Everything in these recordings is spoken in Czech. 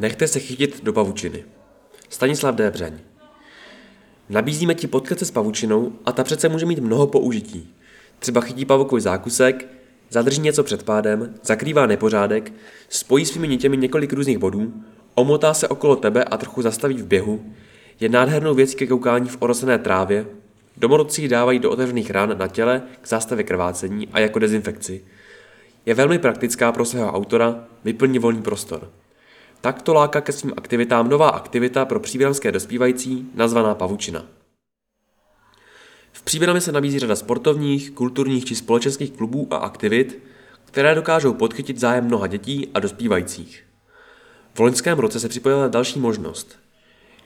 Nechte se chytit do pavučiny. Stanislav Débřeň. Nabízíme ti potkat se s pavučinou a ta přece může mít mnoho použití. Třeba chytí pavokový zákusek, zadrží něco před pádem, zakrývá nepořádek, spojí svými nitěmi několik různých bodů, omotá se okolo tebe a trochu zastaví v běhu, je nádhernou věcí ke koukání v orosené trávě, domorodci dávají do otevřených rán na těle k zástavě krvácení a jako dezinfekci. Je velmi praktická pro svého autora, vyplní volný prostor. Takto láká ke svým aktivitám nová aktivita pro příbramské dospívající, nazvaná pavučina. V příbrami se nabízí řada sportovních, kulturních či společenských klubů a aktivit, které dokážou podchytit zájem mnoha dětí a dospívajících. V loňském roce se připojila další možnost.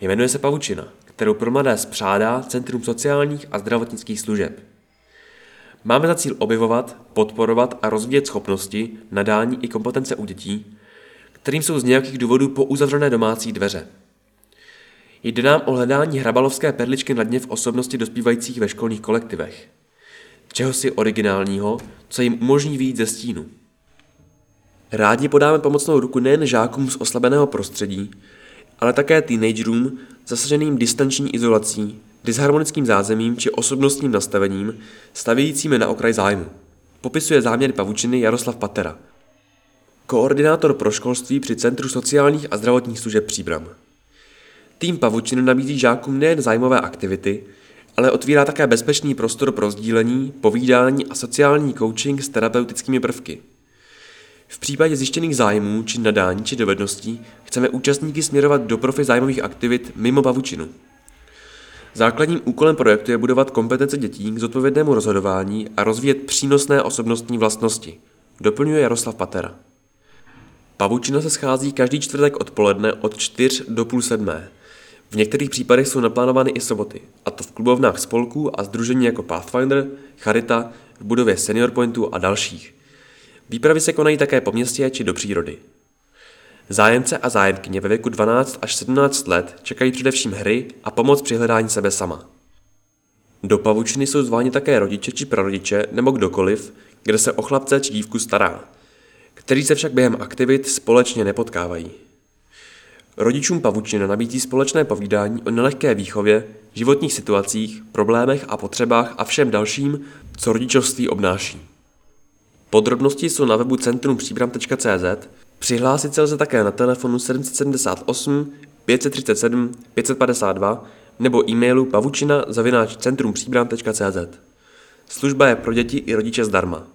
Jmenuje se Pavučina, kterou pro mladé zpřádá Centrum sociálních a zdravotnických služeb. Máme za cíl objevovat, podporovat a rozvíjet schopnosti, nadání i kompetence u dětí, kterým jsou z nějakých důvodů po uzavřené domácí dveře. Jde nám o hledání hrabalovské perličky na dně v osobnosti dospívajících ve školních kolektivech. Čeho si originálního, co jim umožní výjít ze stínu. Rádi podáme pomocnou ruku nejen žákům z oslabeného prostředí, ale také teenagerům zasaženým distanční izolací, disharmonickým zázemím či osobnostním nastavením, stavějícími na okraj zájmu. Popisuje záměr pavučiny Jaroslav Patera, koordinátor pro školství při Centru sociálních a zdravotních služeb Příbram. Tým pavučiny nabízí žákům nejen zájmové aktivity, ale otvírá také bezpečný prostor pro sdílení, povídání a sociální coaching s terapeutickými prvky. V případě zjištěných zájmů či nadání či dovedností chceme účastníky směrovat do profi zájmových aktivit mimo pavučinu. Základním úkolem projektu je budovat kompetence dětí k zodpovědnému rozhodování a rozvíjet přínosné osobnostní vlastnosti, doplňuje Jaroslav Patera. Pavučina se schází každý čtvrtek odpoledne od 4 do půl sedmé. V některých případech jsou naplánovány i soboty, a to v klubovnách spolků a združení jako Pathfinder, Charita, v budově Senior Pointu a dalších. Výpravy se konají také po městě či do přírody. Zájemce a zájemkyně ve věku 12 až 17 let čekají především hry a pomoc při hledání sebe sama. Do pavučiny jsou zváni také rodiče či prarodiče nebo kdokoliv, kde se o chlapce či dívku stará, kteří se však během aktivit společně nepotkávají. Rodičům pavučina nabízí společné povídání o nelehké výchově, životních situacích, problémech a potřebách a všem dalším, co rodičovství obnáší. Podrobnosti jsou na webu centrumpříbram.cz, přihlásit se lze také na telefonu 778 537 552 nebo e-mailu pavučina zavináč centrumpříbram.cz. Služba je pro děti i rodiče zdarma.